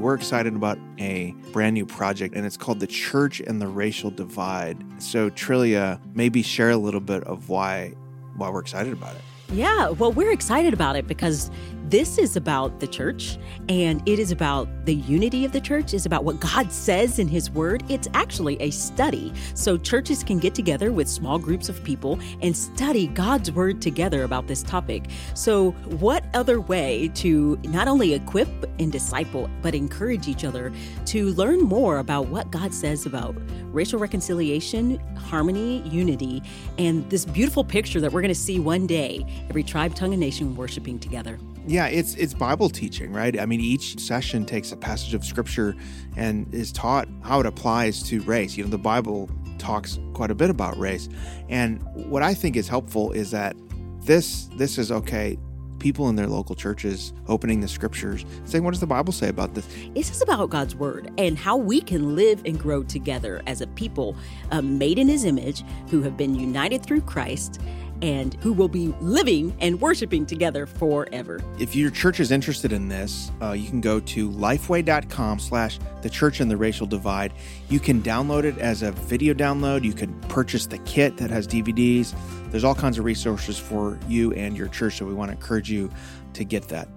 we're excited about a brand new project, and it's called The Church and the Racial Divide. So, Trillia, maybe share a little bit of why why we're excited about it. Yeah, well, we're excited about it because this is about the church and it is about the unity of the church, is about what God says in His Word. It's actually a study. So churches can get together with small groups of people and study God's Word together about this topic. So, what other way to not only equip and disciple, but encourage each other to learn more about what God says about racial reconciliation, harmony, unity, and this beautiful picture that we're going to see one day every tribe, tongue, and nation worshiping together. Yeah, it's it's Bible teaching, right? I mean, each session takes a passage of scripture and is taught how it applies to race. You know, the Bible talks quite a bit about race. And what I think is helpful is that this this is okay people in their local churches opening the scriptures, saying, What does the Bible say about this? This is about God's word and how we can live and grow together as a people uh, made in his image who have been united through Christ and who will be living and worshiping together forever. If your church is interested in this, uh, you can go to lifeway.com slash the church and the racial divide. You can download it as a video download. You can purchase the kit that has DVDs. There's all kinds of resources for you and your church, so we want to encourage you to get that.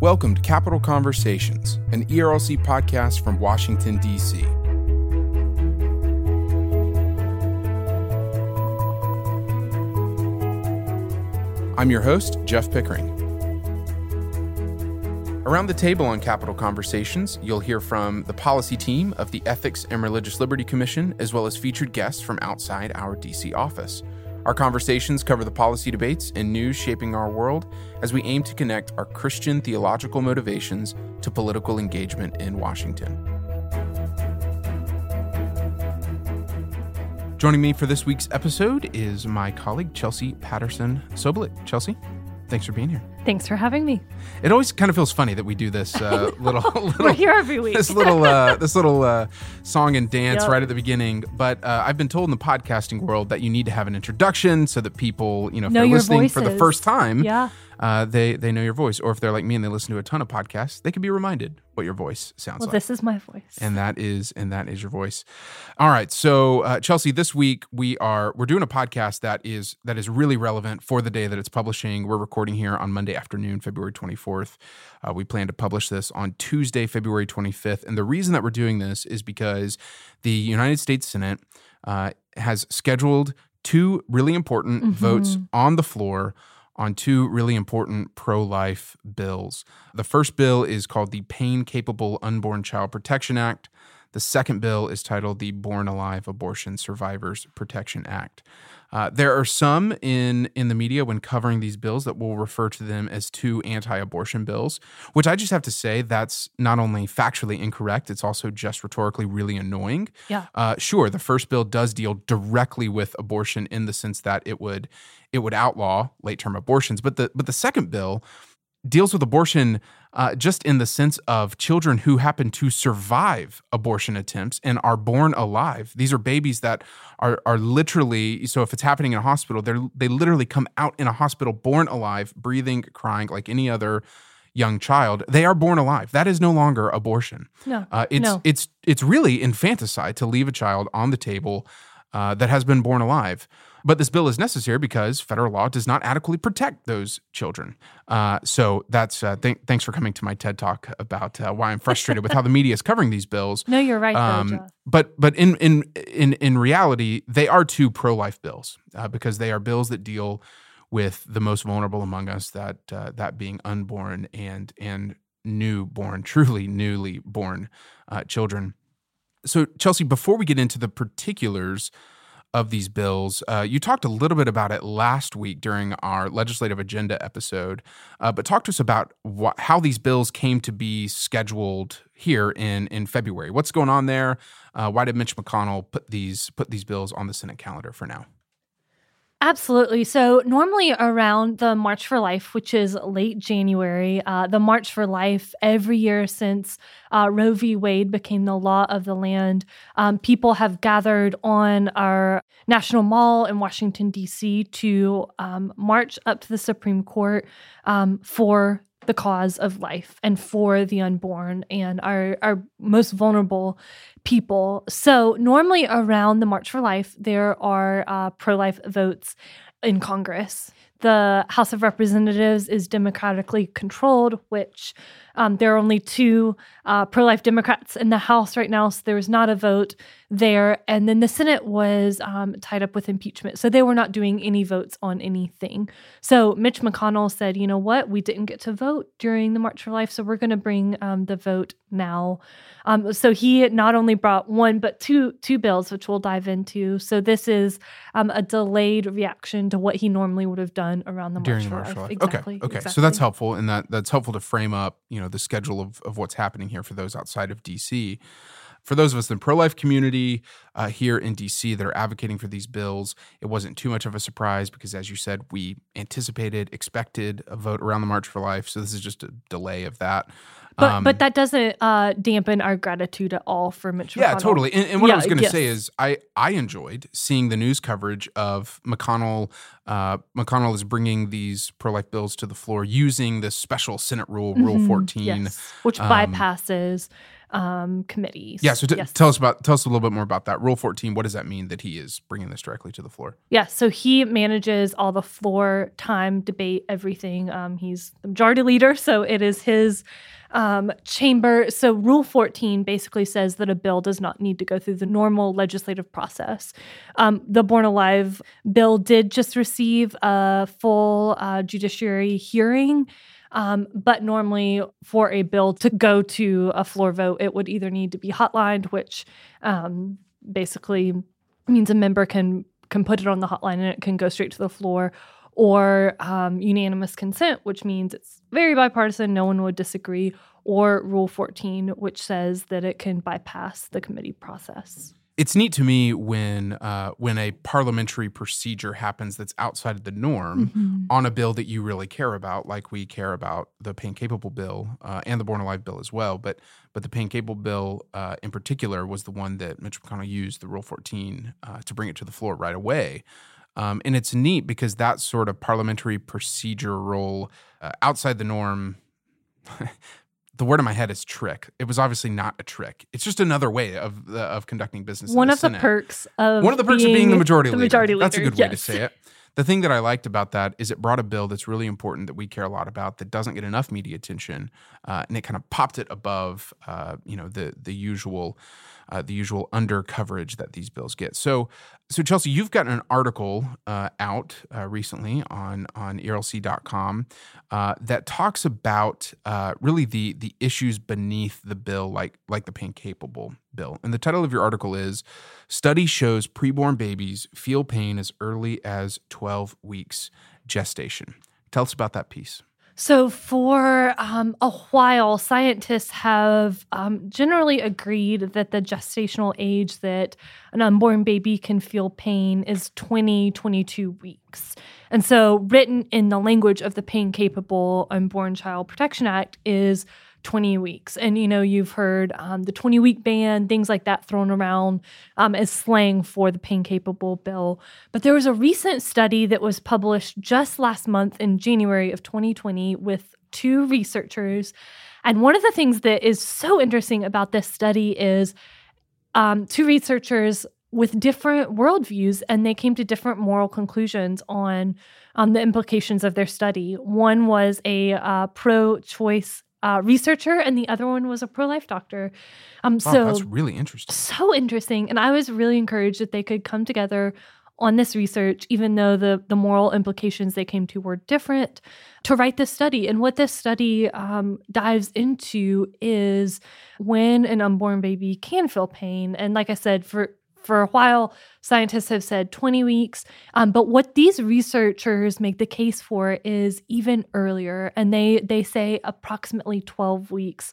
Welcome to Capital Conversations, an ERLC podcast from Washington, D.C. I'm your host, Jeff Pickering. Around the table on Capital Conversations, you'll hear from the policy team of the Ethics and Religious Liberty Commission, as well as featured guests from outside our DC office. Our conversations cover the policy debates and news shaping our world as we aim to connect our Christian theological motivations to political engagement in Washington. Joining me for this week's episode is my colleague, Chelsea Patterson Sobolik. Chelsea, thanks for being here. Thanks for having me. It always kind of feels funny that we do this uh, little, little We're here every week. this little uh, this little uh, song and dance Yep. right at the beginning. But uh, I've been told in the podcasting world that you need to have an introduction so that people, you know, if Know they're listening for the first time, Yeah. Uh, they they know your voice. Or if they're like me and they listen to a ton of podcasts, they can be reminded what your voice sounds Well, like. this is my voice. and that is and that is your voice all right so uh, chelsea this week we are we're doing a podcast that is that is really relevant for the day that it's publishing we're recording here on monday afternoon february 24th uh, we plan to publish this on tuesday february 25th and the reason that we're doing this is because the united states senate uh, has scheduled two really important votes on the floor on two really important pro life bills. The first bill is called the Pain Capable Unborn Child Protection Act. The second bill is titled the Born Alive Abortion Survivors Protection Act. Uh, there are some in, in the media when covering these bills that will refer to them as two anti abortion bills, which I just have to say that's not only factually incorrect, it's also just rhetorically really annoying. Yeah. Uh, sure, the first bill does deal directly with abortion in the sense that it would it would outlaw late term abortions, but the but the second bill deals with abortion uh, just in the sense of children who happen to survive abortion attempts and are born alive. These are babies that are are literally so if it's happening in a hospital, they they literally come out in a hospital born alive, breathing, crying like any other young child. They are born alive. That is no longer abortion. No. Uh, it's no. it's it's really infanticide to leave a child on the table uh, that has been born alive. But this bill is necessary because federal law does not adequately protect those children. Uh, so that's uh, th- thanks for coming to my TED talk about uh, why I'm frustrated with how the media is covering these bills. no, you're right, Um, though, but but in in in in reality, they are two pro life bills uh, because they are bills that deal with the most vulnerable among us that uh, that being unborn and and newborn, truly newly born uh, children. So Chelsea, before we get into the particulars of these bills, uh, you talked a little bit about it last week during our legislative agenda episode, uh, but talk to us about how these bills came to be scheduled here in in February. What's going on there? Uh, why did Mitch McConnell put these put these bills on the Senate calendar for now? Absolutely. So, normally around the March for Life, which is late January, uh, the March for Life, every year since uh, Roe v. Wade became the law of the land, um, people have gathered on our National Mall in Washington, D.C. to um, march up to the Supreme Court um, for the cause of life and for the unborn and our, our most vulnerable people. So, normally around the March for Life, there are uh, pro life votes in Congress. The House of Representatives is democratically controlled, which um, there are only two uh, pro life Democrats in the House right now, so there was not a vote there. And then the Senate was um, tied up with impeachment. So they were not doing any votes on anything. So Mitch McConnell said, you know what? We didn't get to vote during the March for Life, so we're going to bring um, the vote now. Um, so he not only brought one, but two two bills, which we'll dive into. So this is um, a delayed reaction to what he normally would have done around the March during for March Life. for Life. Exactly. Okay, okay. So that's helpful, and that that's helpful to frame up, you know, the schedule of of what's happening here for those outside of DC. For those of us in the pro life community uh, here in DC that are advocating for these bills, it wasn't too much of a surprise because, as you said, we anticipated, expected a vote around the March for Life. So this is just a delay of that. But Um, but that doesn't uh, dampen our gratitude at all for Mitch. Yeah, McConnell. totally. And, and what I was going to say is, I I enjoyed seeing the news coverage of McConnell. Uh, McConnell is bringing these pro life bills to the floor using this special Senate rule, Rule Mhm, Fourteen. yes, which um, bypasses um, committees. Yeah. So t- Yes. tell us about tell us a little bit more about that Rule Fourteen. What does that mean that he is bringing this directly to the floor? Yeah, so he manages all the floor time, debate, everything. Um, he's the majority leader, so it is his um, chamber. So, Rule 14 basically says that a bill does not need to go through the normal legislative process. Um, the Born Alive bill did just receive a full uh, judiciary hearing. Um, but normally, for a bill to go to a floor vote, it would either need to be hotlined, which um, basically means a member can can put it on the hotline and it can go straight to the floor, or um, unanimous consent, which means it's very bipartisan, no one would disagree, or Rule 14, which says that it can bypass the committee process. It's neat to me when uh, when a parliamentary procedure happens that's outside of the norm Mm-hmm. on a bill that you really care about, like we care about the Pain Capable bill uh, and the Born Alive bill as well. But but the Pain Capable bill uh, in particular was the one that Mitch McConnell used the Rule 14 uh, to bring it to the floor right away. Um, and it's neat because that sort of parliamentary procedure role uh, outside the norm. the word in my head is trick. It was obviously not a trick. It's just another way of the, of conducting business. in One the of the perks of One of the perks of being the majority the leader. majority That's a leader, good way to say it. The thing that I liked about that is it brought a bill that's really important that we care a lot about that doesn't get enough media attention, uh, and it kind of popped it above, uh, you know, the the usual, uh, the usual under coverage that these bills get. So, so Chelsea, you've got an article uh, out uh, recently on on ERLC.com uh, that talks about uh, really the the issues beneath the bill, like like the pain capable bill. And the title of your article is "Study shows preborn babies feel pain as early as 12 weeks gestation." Tell us about that piece. So, for um, a while, scientists have um, generally agreed that the gestational age that an unborn baby can feel pain is 20, 22 weeks. And so, written in the language of the Pain Capable Unborn Child Protection Act is 20 weeks. And, you know, you've heard um, the 20 week ban, things like that thrown around um, as slang for the pain capable bill. But there was a recent study that was published just last month in January of 2020 with two researchers. And one of the things that is so interesting about this study is um, two researchers with different worldviews, and they came to different moral conclusions on on the implications of their study. One was a uh, pro-choice uh, researcher, and the other one was a pro-life doctor. Um, Wow, so that's really interesting. so interesting, and I was really encouraged that they could come together on this research, even though the the moral implications they came to were different, to write this study. And what this study um, dives into is when an unborn baby can feel pain. And like I said, for for a while, scientists have said 20 weeks. Um, but what these researchers make the case for is even earlier, and they they say approximately 12 weeks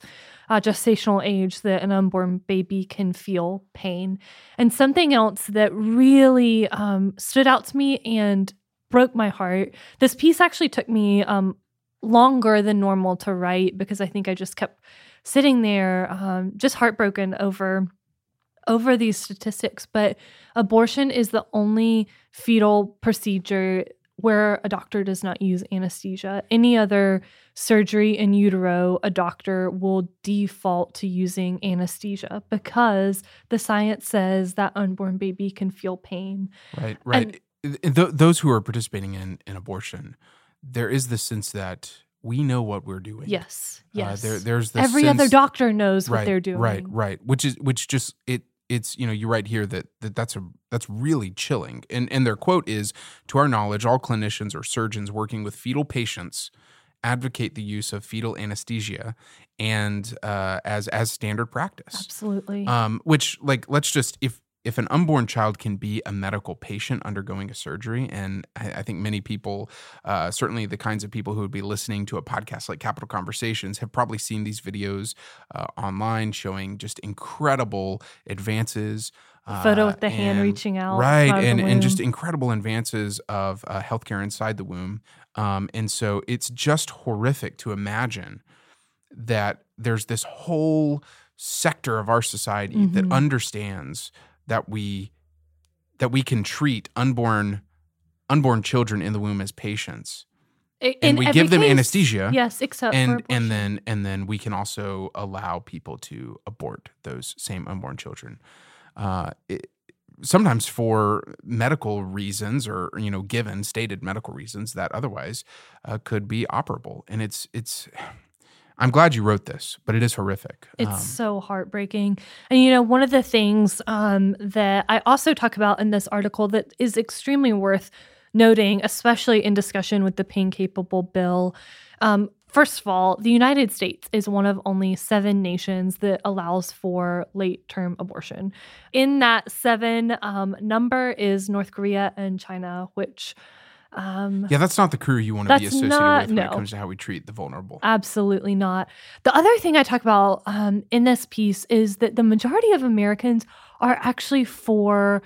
uh, gestational age that an unborn baby can feel pain. And something else that really um, stood out to me and broke my heart. This piece actually took me um, longer than normal to write because I think I just kept sitting there, um, just heartbroken over over these statistics. But abortion is the only fetal procedure where a doctor does not use anesthesia. Any other surgery in utero, a doctor will default to using anesthesia because the science says that unborn baby can feel pain. Right, right. And, Th- those who are participating in, in abortion, there is the sense that we know what we're doing. Yes, yes. Uh, there, there's the every sense, other doctor knows right, what they're doing. Right, right. Which is which just it it's you know you write here that, that that's a that's really chilling. And and their quote is to our knowledge all clinicians or surgeons working with fetal patients advocate the use of fetal anesthesia and uh, as as standard practice. Absolutely. Um, which like let's just if if an unborn child can be a medical patient undergoing a surgery, and I, I think many people, uh, certainly the kinds of people who would be listening to a podcast like Capital Conversations, have probably seen these videos uh, online showing just incredible advances. Uh, photo with the and, hand reaching out, right, and and just incredible advances of uh, healthcare inside the womb. Um, and so it's just horrific to imagine that there's this whole sector of our society mm-hmm. that understands that we that we can treat unborn unborn children in the womb as patients. In and we give them case, anesthesia. Yes, except and and then and then we can also allow people to abort those same unborn children. Uh, it, sometimes for medical reasons or you know given stated medical reasons that otherwise uh, could be operable and it's it's I'm glad you wrote this, but it is horrific. It's um, so heartbreaking. And, you know, one of the things um, that I also talk about in this article that is extremely worth noting, especially in discussion with the pain capable bill. Um, first of all, the United States is one of only seven nations that allows for late term abortion. In that seven um, number is North Korea and China, which um, yeah, that's not the crew you want to be associated not, with when no. it comes to how we treat the vulnerable. Absolutely not. The other thing I talk about um, in this piece is that the majority of Americans are actually for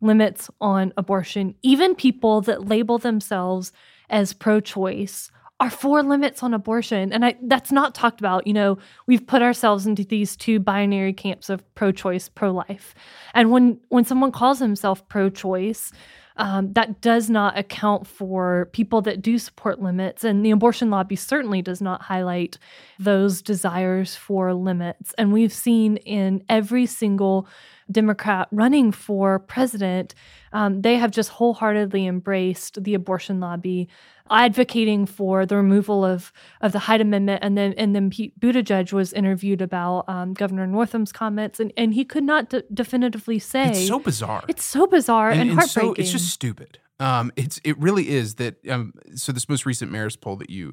limits on abortion. Even people that label themselves as pro choice are for limits on abortion. And I, that's not talked about. You know, we've put ourselves into these two binary camps of pro choice, pro life. And when, when someone calls himself pro choice, um, that does not account for people that do support limits. And the abortion lobby certainly does not highlight those desires for limits. And we've seen in every single Democrat running for president, um, they have just wholeheartedly embraced the abortion lobby, advocating for the removal of of the Hyde Amendment. And then and then Pete Buttigieg was interviewed about um, Governor Northam's comments, and, and he could not definitively say. It's so bizarre. It's so bizarre and, and, and heartbreaking. So, it's just stupid. Um, it's it really is that. Um, so this most recent Marist poll that you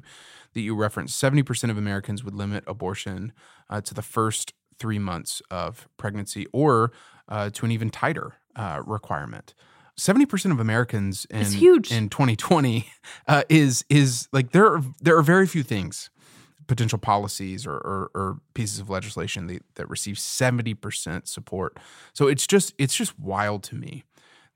that you referenced, seventy percent of Americans would limit abortion uh, to the first three months of pregnancy or uh, to an even tighter uh, requirement. 70% of Americans in, huge. in 2020 uh, is is like there are there are very few things potential policies or, or, or pieces of legislation that, that receive 70% support. So it's just it's just wild to me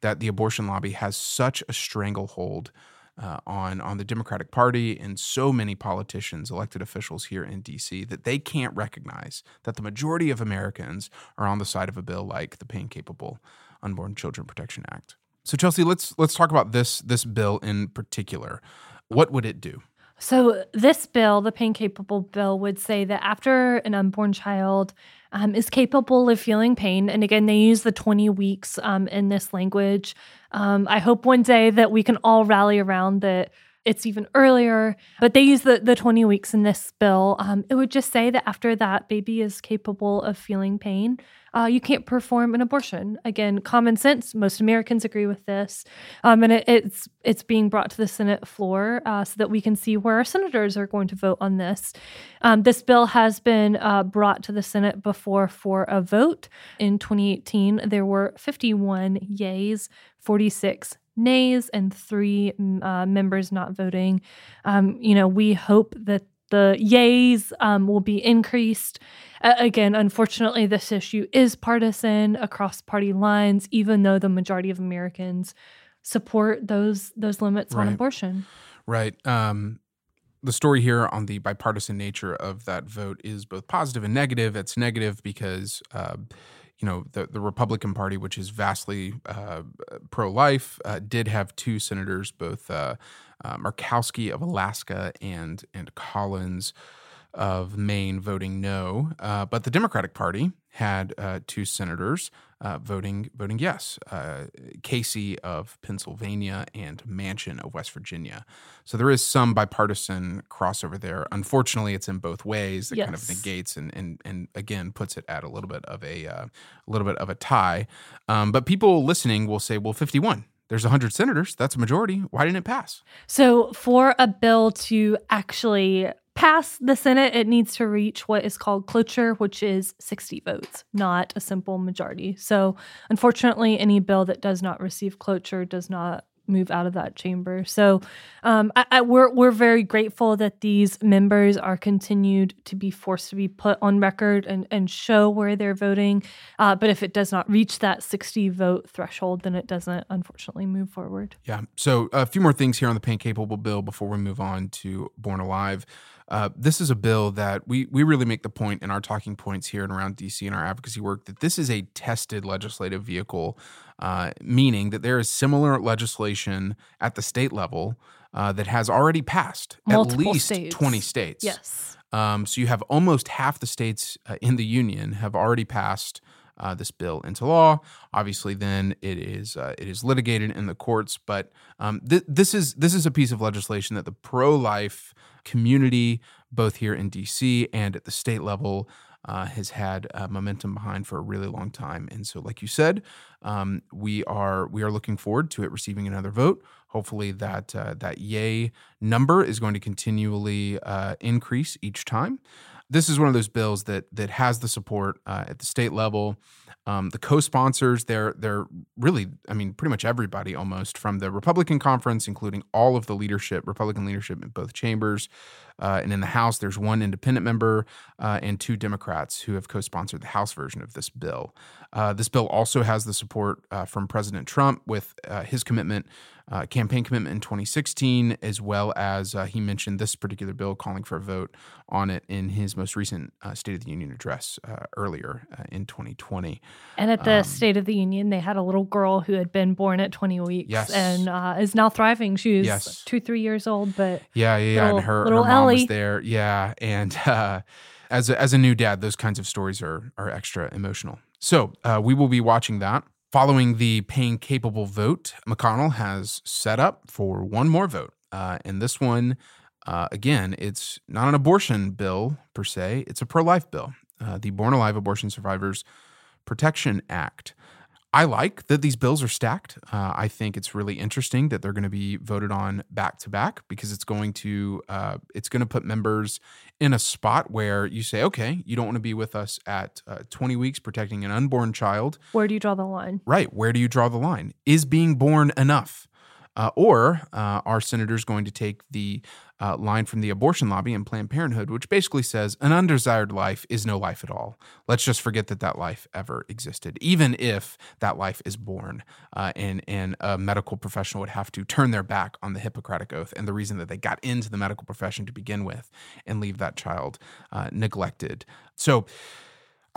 that the abortion lobby has such a stranglehold uh, on on the Democratic Party and so many politicians, elected officials here in D.C. that they can't recognize that the majority of Americans are on the side of a bill like the Pain Capable Unborn Children Protection Act. So Chelsea, let's let's talk about this this bill in particular. What would it do? So, this bill, the pain capable bill, would say that after an unborn child um, is capable of feeling pain, and again, they use the 20 weeks um, in this language. Um, I hope one day that we can all rally around that it's even earlier, but they use the, the 20 weeks in this bill. Um, it would just say that after that baby is capable of feeling pain, uh, you can't perform an abortion. Again, common sense. Most Americans agree with this, um, and it, it's it's being brought to the Senate floor uh, so that we can see where our senators are going to vote on this. Um, this bill has been uh, brought to the Senate before for a vote. In 2018, there were 51 yays, 46 nays and three uh, members not voting. Um, you know, we hope that the yays um, will be increased. Uh, again, unfortunately, this issue is partisan across party lines, even though the majority of Americans support those those limits Right. on abortion. Right. Um, the story here on the bipartisan nature of that vote is both positive and negative. It's negative because, uh, you know, the, the Republican Party, which is vastly uh, pro life, uh, did have two senators, both uh, uh, Murkowski of Alaska and, and Collins of Maine, voting no. Uh, but the Democratic Party had uh, two senators uh, voting voting yes, uh, Casey of Pennsylvania and Manchin of West Virginia. So there is some bipartisan crossover there. Unfortunately, it's in both ways. That kind of negates and and and again puts it at a little bit of a uh, a little bit of a tie. Um, but people listening will say, well, fifty one. There's 100 senators. That's a majority. Why didn't it pass? So, for a bill to actually pass the Senate, it needs to reach what is called cloture, which is 60 votes, not a simple majority. So, unfortunately, any bill that does not receive cloture does not move out of that chamber. So, um, I, I, we're we're very grateful that these members are continued to be forced to be put on record and and show where they're voting. Uh, but if it does not reach that 60 vote threshold, then it doesn't unfortunately move forward. Yeah. So a few more things here on the pain capable bill before we move on to Born Alive. Uh, this is a bill that we we really make the point in our talking points here and around DC and our advocacy work that this is a tested legislative vehicle, uh, meaning that there is similar legislation at the state level uh, that has already passed Multiple at least states. twenty states. Yes. Um, so you have almost half the states uh, in the union have already passed uh, this bill into law. Obviously, then it is uh, it is litigated in the courts. But um, th- this is this is a piece of legislation that the pro life community, both here in D.C. and at the state level, uh, has had uh, momentum behind for a really long time. And so, like you said, um, we are we are looking forward to it receiving another vote. Hopefully, that uh, that yay number is going to continually uh, increase each time. This is one of those bills that that has the support uh, at the state level. Um, the co-sponsors, they're they're really, I mean, pretty much everybody almost from the Republican conference, including all of the leadership, Republican leadership in both chambers, uh, and in the House, there's one independent member uh, and two Democrats who have co-sponsored the House version of this bill. Uh, this bill also has the support uh, from President Trump with uh, his commitment, uh, campaign commitment in 2016, as well as uh, he mentioned this particular bill, calling for a vote on it in his most recent uh, State of the Union address uh, earlier uh, in 2020. And at the Um, State of the Union, they had a little girl who had been born at 20 weeks Yes. and uh, is now thriving. She was Yes. two, three years old, but Yeah, yeah, yeah. Little- and her, her little mom was there. Yeah, and uh, as a, as a new dad, those kinds of stories are are extra emotional. So uh, we will be watching that. Following the pain capable vote, McConnell has set up for one more vote, uh, and this one, uh, again, it's not an abortion bill per se; it's a pro life bill, uh, the Born Alive Abortion Survivors Protection Act. I like that these bills are stacked. Uh, I think it's really interesting that they're going to be voted on back to back because it's going to uh, it's going to put members in a spot where you say, okay, you don't want to be with us at uh, 20 weeks protecting an unborn child, where do you draw the line? right? Where do you draw the line? Is being born enough? Uh, or uh, are senators going to take the uh, line from the abortion lobby and Planned Parenthood, which basically says an undesired life is no life at all? Let's just forget that that life ever existed, even if that life is born, uh, and and a medical professional would have to turn their back on the Hippocratic oath and the reason that they got into the medical profession to begin with, and leave that child uh, neglected. So.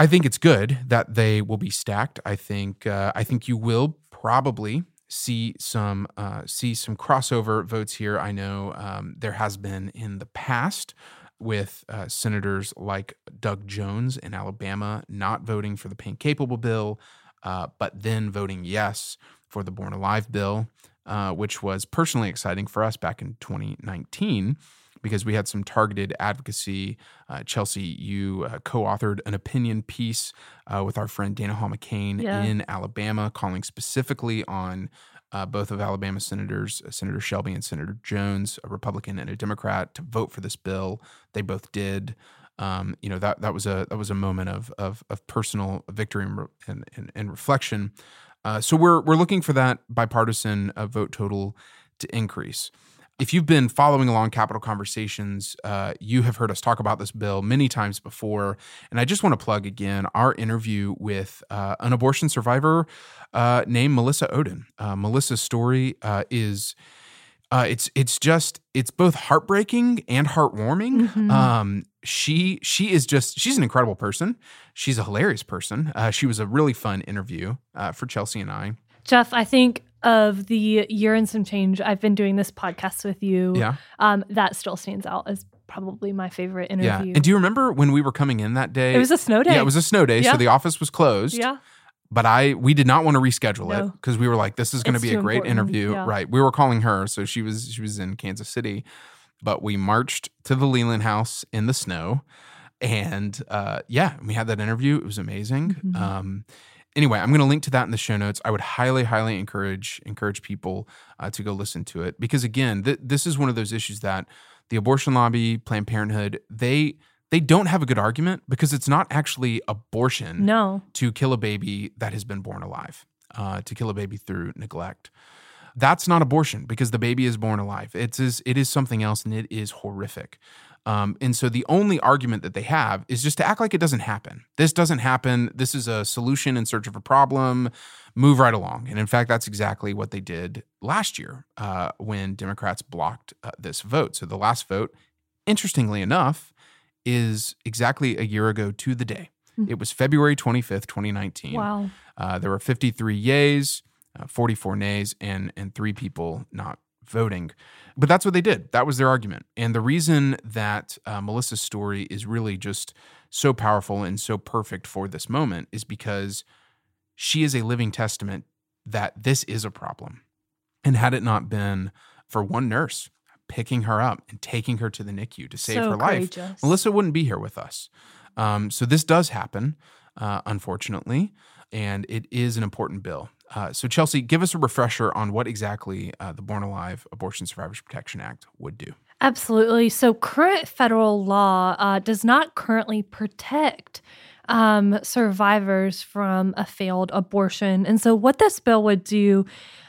I think it's good that they will be stacked. I think uh, I think you will probably see some uh, see some crossover votes here. I know um, there has been in the past with uh, senators like Doug Jones in Alabama not voting for the pain capable bill, uh, but then voting yes for the Born Alive bill, uh, which was personally exciting for us back in 2019 because we had some targeted advocacy. Uh, Chelsea, you uh, co authored an opinion piece uh, with our friend Dana Hall McCain Yeah. in Alabama, calling specifically on uh, both of Alabama senators, uh, Senator Shelby and Senator Jones, a Republican and a Democrat, to vote for this bill. They both did. Um, you know that that was a that was a moment of of, of personal victory and, and, and, and reflection. Uh, so we're we're looking for that bipartisan uh, vote total to increase. If you've been following along Capital Conversations, uh, you have heard us talk about this bill many times before. And I just want to plug again our interview with uh, an abortion survivor uh, named Melissa Ohden. Uh, Melissa's story uh, is. Uh, it's it's just it's both heartbreaking and heartwarming. Mhm. Um, she she is just she's an incredible person. She's a hilarious person. Uh, she was a really fun interview uh, for Chelsea and I. Jeff, I think of the year and some change I've been doing this podcast with you. Yeah, Um, that still stands out as probably my favorite interview. yeah. And do you remember when we were coming in that day? it was a snow day. Yeah, it was a snow day, Yeah. so the office was closed. Yeah. But I we did not want to reschedule it because we were like, this is going to be a great important, interview. yeah. Right. We were calling her, so she was she was in Kansas City. But we marched to the Leland house in the snow. And uh, yeah, we had that interview. It was amazing. Mhm. Um, anyway, I'm going to link to that in the show notes. I would highly, highly encourage encourage people uh, to go listen to it because again, th- this is one of those issues that the abortion lobby, Planned Parenthood, they they don't have a good argument because it's not actually abortion No. to kill a baby that has been born alive, uh, to kill a baby through neglect. That's not abortion because the baby is born alive. It's is, it is something else and it is horrific. Um, and so the only argument that they have is just to act like it doesn't happen. This doesn't happen. This is a solution in search of a problem. Move right along. And in fact, that's exactly what they did last year uh, when Democrats blocked uh, this vote. So the last vote, interestingly enough, is exactly a year ago to the day. Hmm. It was February 25th, 2019. Wow. Uh, there were 53 yays, uh, 44 nays, and and three people not voting. But that's what they did. That was their argument. And the reason that uh, Melissa's story is really just so powerful and so perfect for this moment is because she is a living testament that this is a problem. And had it not been for one nurse picking her up and taking her to the NICU to save so her life, courageous. Melissa wouldn't be here with us. Um, so this does happen, uh, unfortunately, and it is an important bill. Uh, so Chelsea, give us a refresher on what exactly uh, the Born Alive Abortion Survivors Protection Act would do. Absolutely. So, current federal law uh, does not currently protect um, survivors from a failed abortion. And so, what this bill would do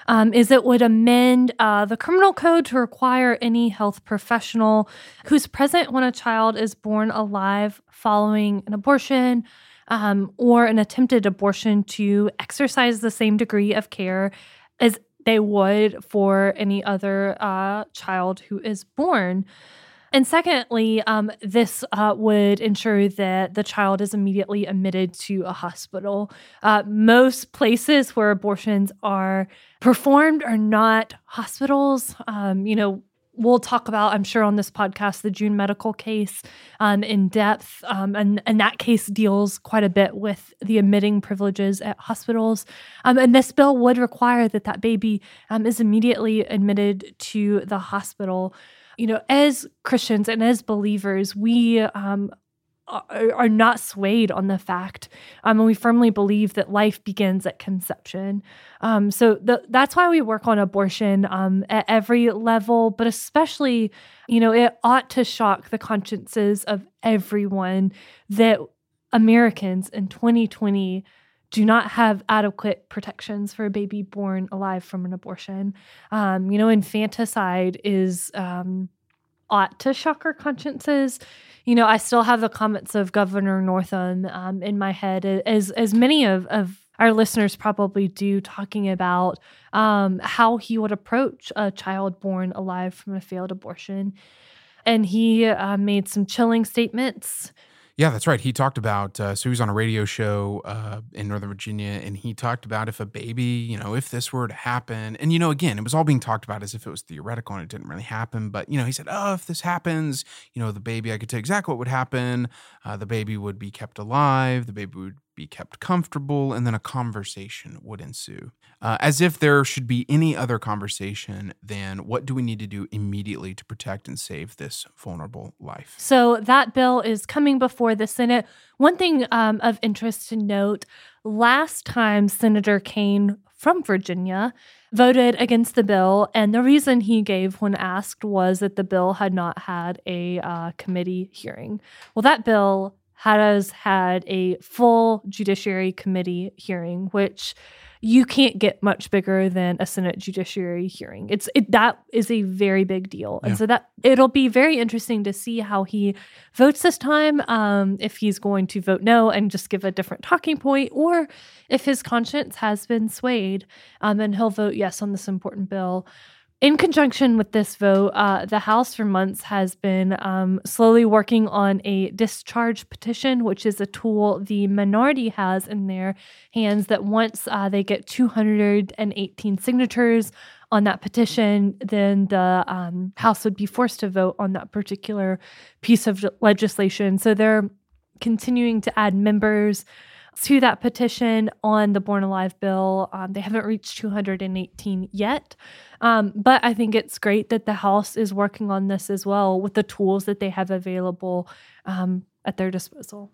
um, is it would amend uh, the criminal code to require any health professional who's present when a child is born alive following an abortion um, or an attempted abortion to exercise the same degree of care as they would for any other uh, child who is born. And secondly, um, this uh, would ensure that the child is immediately admitted to a hospital. Uh, most places where abortions are performed are not hospitals. Um, you know, we'll talk about, I'm sure, on this podcast, the June medical case um, in depth. Um, and, and that case deals quite a bit with the admitting privileges at hospitals. Um, and this bill would require that that baby um, is immediately admitted to the hospital. You know, as Christians and as believers, we um, are, not swayed on the fact, um, and we firmly believe that life begins at conception. Um, so that's why we work on abortion um, at every level, but especially, you know, it ought to shock the consciences of everyone that Americans in 2020 do not have adequate protections for a baby born alive from an abortion. Um, you know, infanticide is um, ought to shock our consciences. You know, I still have the comments of Governor Northam um, in my head, as as many of of our listeners probably do, talking about um, how he would approach a child born alive from a failed abortion. And he uh, made some chilling statements Yeah, that's right. He talked about, uh, so he was on a radio show uh, in Northern Virginia, and he talked about if a baby, you know, if this were to happen, and, you know, again, it was all being talked about as if it was theoretical and it didn't really happen. But, you know, he said, oh, if this happens, you know, the baby, I could tell exactly what would happen. Uh, the baby would be kept alive, the baby would be kept comfortable, and then a conversation would ensue. Uh, as if there should be any other conversation than what do we need to do immediately to protect and save this vulnerable life? So that bill is coming before the Senate. One thing um, of interest to note last time Senator Kaine from Virginia voted against the bill, and the reason he gave when asked was that the bill had not had a uh, committee hearing. Well, that bill has had a full judiciary committee hearing, which you can't get much bigger than a Senate Judiciary hearing. It's it, that is a very big deal, and Yeah. so that it'll be very interesting to see how he votes this time. Um, if he's going to vote no and just give a different talking point, or if his conscience has been swayed, um, and he'll vote yes on this important bill. In conjunction with this vote, uh, the House for months has been um, slowly working on a discharge petition, which is a tool the minority has in their hands that once uh, they get 218 signatures on that petition, then the um, House would be forced to vote on that particular piece of legislation. So they're continuing to add members to that petition on the Born Alive bill. Um, they haven't reached 218 yet. Um, but I think it's great that the House is working on this as well with the tools that they have available um, at their disposal.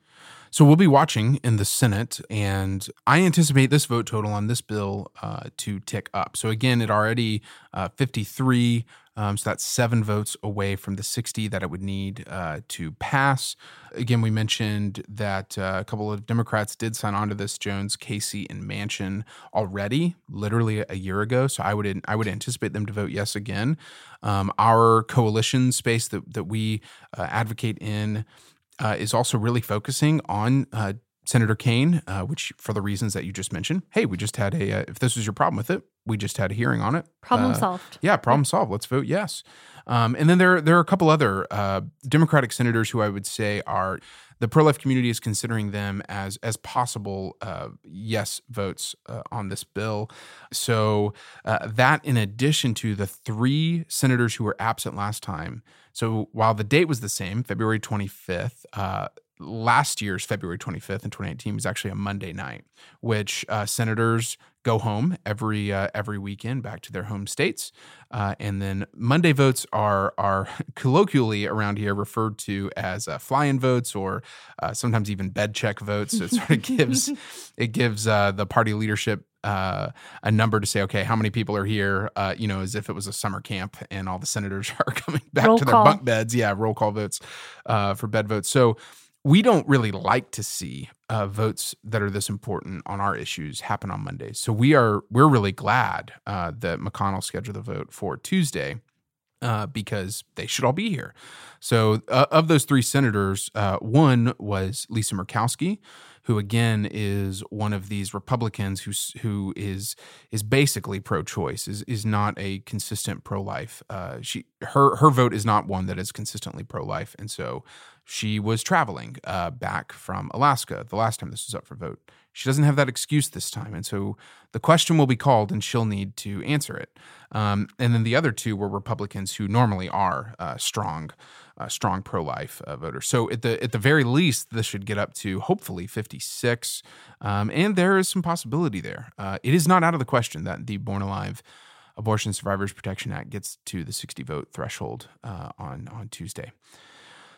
So we'll be watching in the Senate, and I anticipate this vote total on this bill uh, to tick up. So again, it already uh, 53. Um, so that's seven votes away from the 60 that it would need uh, to pass. Again, we mentioned that uh, a couple of Democrats did sign on to this Jones, Casey, and Manchin already, literally a year ago. So I would I would anticipate them to vote yes again. Um, our coalition space that that we uh, advocate in uh, is also really focusing on uh, Senator Kaine, uh, which for the reasons that you just mentioned. Hey, we just had a. Uh, if this was your problem with it, we just had a hearing on it. Problem Uh, solved. Yeah, problem solved. Let's vote yes. Um, and then there there are a couple other uh, Democratic senators who I would say are the pro life community is considering them as as possible uh, yes votes uh, on this bill. So uh, that, in addition to the three senators who were absent last time. So while the date was the same, February twenty fifth. Uh, Last year's February 25th in 2018 was actually a Monday night, which uh, senators go home every uh, every weekend back to their home states, uh, and then Monday votes are are colloquially around here referred to as uh, fly-in votes or uh, sometimes even bed check votes. It sort of gives it gives uh, the party leadership uh, a number to say, okay, how many people are here? Uh, you know, as if it was a summer camp and all the senators are coming back Roll to their call. bunk beds. Yeah, roll call votes uh, for bed votes. So we don't really like to see uh, votes that are this important on our issues happen on Mondays. So we are we're really glad uh, that McConnell scheduled the vote for Tuesday uh, because they should all be here. So uh, of those three senators, uh, one was Lisa Murkowski, who again is one of these Republicans who who is is basically pro-choice, is is not a consistent pro-life. Uh, she her her vote is not one that is consistently pro-life, and so she was traveling uh, back from Alaska the last time this was up for vote. She doesn't have that excuse this time, and so the question will be called, and she'll need to answer it. Um, and then the other two were Republicans who normally are uh, strong, uh, strong pro-life uh, voters. So at the at the very least, this should get up to hopefully 56, um, and there is some possibility there. Uh, it is not out of the question that the Born Alive Abortion Survivors Protection Act gets to the 60 vote threshold uh, on on Tuesday.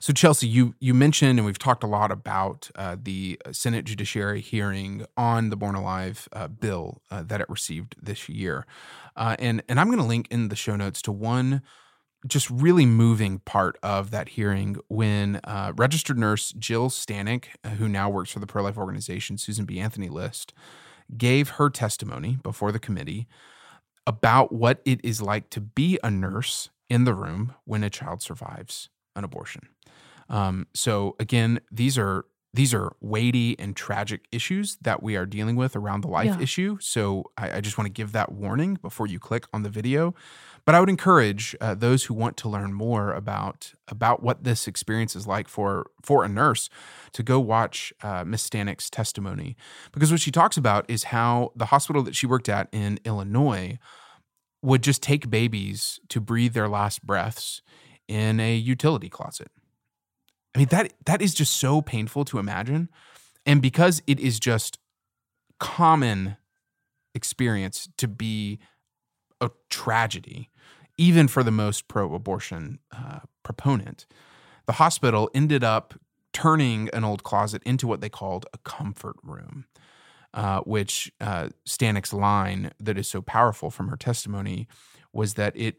So Chelsea, you you mentioned, and we've talked a lot about uh, the Senate Judiciary hearing on the Born Alive uh, bill uh, that it received this year, uh, and and I'm going to link in the show notes to one just really moving part of that hearing when uh, registered nurse Jill Stanek, uh, who now works for the pro life organization Susan B. Anthony List, gave her testimony before the committee about what it is like to be a nurse in the room when a child survives an abortion. Um, so again, these are these are weighty and tragic issues that we are dealing with around the life Yeah. issue. So I, I just want to give that warning before you click on the video. But I would encourage uh, those who want to learn more about about what this experience is like for for a nurse to go watch uh, Miss Stanek's testimony because what she talks about is how the hospital that she worked at in Illinois would just take babies to breathe their last breaths in a utility closet. I mean that that is just so painful to imagine. And because it is just common experience to be a tragedy, even for the most pro-abortion uh, proponent, the hospital ended up turning an old closet into what they called a comfort room. Uh, which uh, line that is so powerful from her testimony was that it,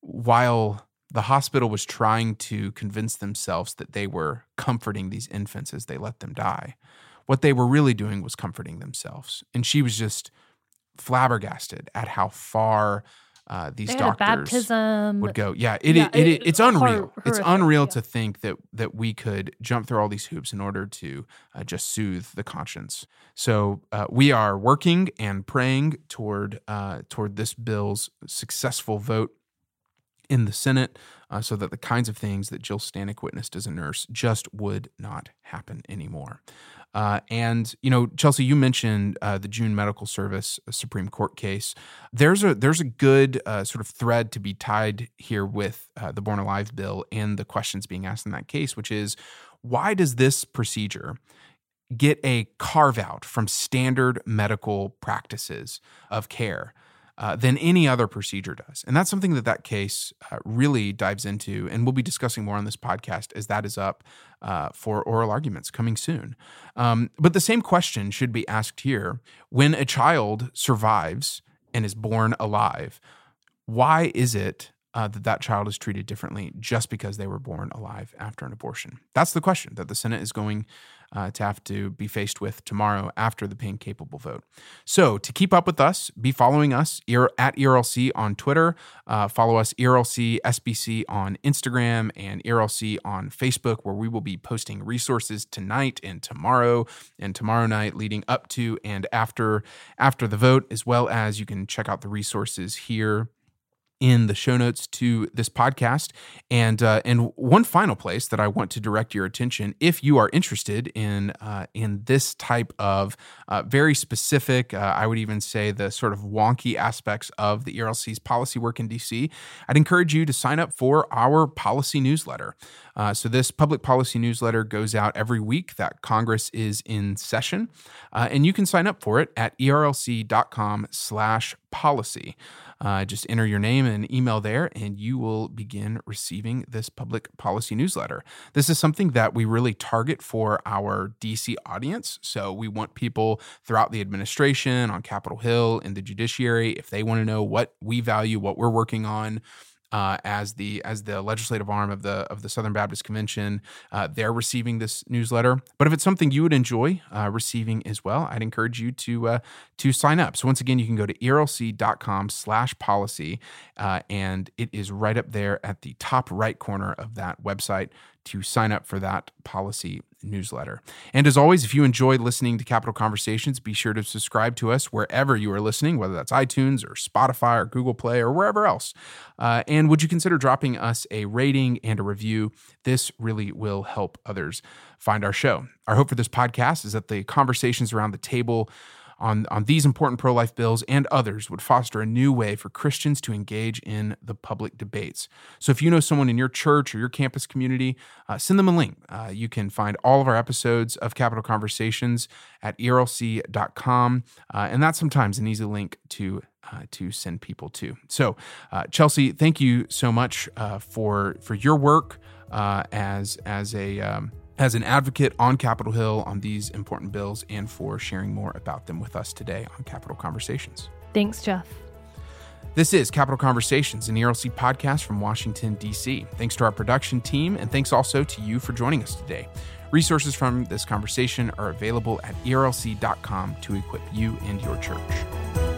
while the hospital was trying to convince themselves that they were comforting these infants as they let them die, what they were really doing was comforting themselves. And she was just flabbergasted at how far uh, these They doctors would go. Yeah, it, Yeah, it, it, it- it's unreal. it's unreal yeah. to think that that we could jump through all these hoops in order to uh, just soothe the conscience. So uh, we are working and praying toward uh, toward this bill's successful vote in the Senate, uh, so that the kinds of things that Jill Stanek witnessed as a nurse just would not happen anymore. Uh, and you know, Chelsea, you mentioned uh, the June Medical Service uh, Supreme Court case. There's a there's a good uh, sort of thread to be tied here with uh, the Born Alive bill and the questions being asked in that case, which is why does this procedure get a carve out from standard medical practices of care? Uh, than any other procedure does. And that's something that that case uh, really dives into. And we'll be discussing more on this podcast as that is up uh, for oral arguments coming soon. Um, but the same question should be asked here when a child survives and is born alive, why is it uh, that that child is treated differently just because they were born alive after an abortion? That's the question that the Senate is going uh, to have to be faced with tomorrow after the pain capable vote. So, to keep up with us, be following us at ERLC on Twitter, uh, follow us ERLC SBC on Instagram and ERLC on Facebook, where we will be posting resources tonight and tomorrow and tomorrow night leading up to and after after the vote, as well as you can check out the resources here in the show notes to this podcast. And uh, and one final place that I want to direct your attention, if you are interested in uh, in this type of uh, very specific, uh, I would even say the sort of wonky aspects of the ERLC's policy work in DC, I'd encourage you to sign up for our policy newsletter. Uh, so this public policy newsletter goes out every week that Congress is in session, uh, and you can sign up for it at E erlc.com/policy. Uh, just enter your name and email there, and you will begin receiving this public policy newsletter. This is something that we really target for our DC audience. So we want people throughout the administration, on Capitol Hill, in the judiciary, if they want to know what we value, what we're working on. Uh, as the as the legislative arm of the of the Southern Baptist Convention, uh, they're receiving this newsletter. But if it's something you would enjoy uh, receiving as well, I'd encourage you to uh, to sign up. So once again, you can go to erlc.com slash policy, uh, and it is right up there at the top right corner of that website to sign up for that policy newsletter. And as always, if you enjoy listening to Capital Conversations, be sure to subscribe to us wherever you are listening, whether that's iTunes or Spotify or Google Play or wherever else. Uh, and would you consider dropping us a rating and a review? This really will help others find our show. Our hope for this podcast is that the conversations around the table on, on these important pro life bills and others would foster a new way for Christians to engage in the public debates. So, if you know someone in your church or your campus community, uh, send them a link. Uh, you can find all of our episodes of Capital Conversations at erlc.com, uh, and that's sometimes an easy link to. Uh, to send people to. So, uh, Chelsea, thank you so much uh, for for your work uh, as as a um, as an advocate on Capitol Hill on these important bills and for sharing more about them with us today on Capital Conversations. Thanks, Jeff. This is Capital Conversations, an ERLC podcast from Washington, D.C. Thanks to our production team, and thanks also to you for joining us today. Resources from this conversation are available at erlc.com to equip you and your church.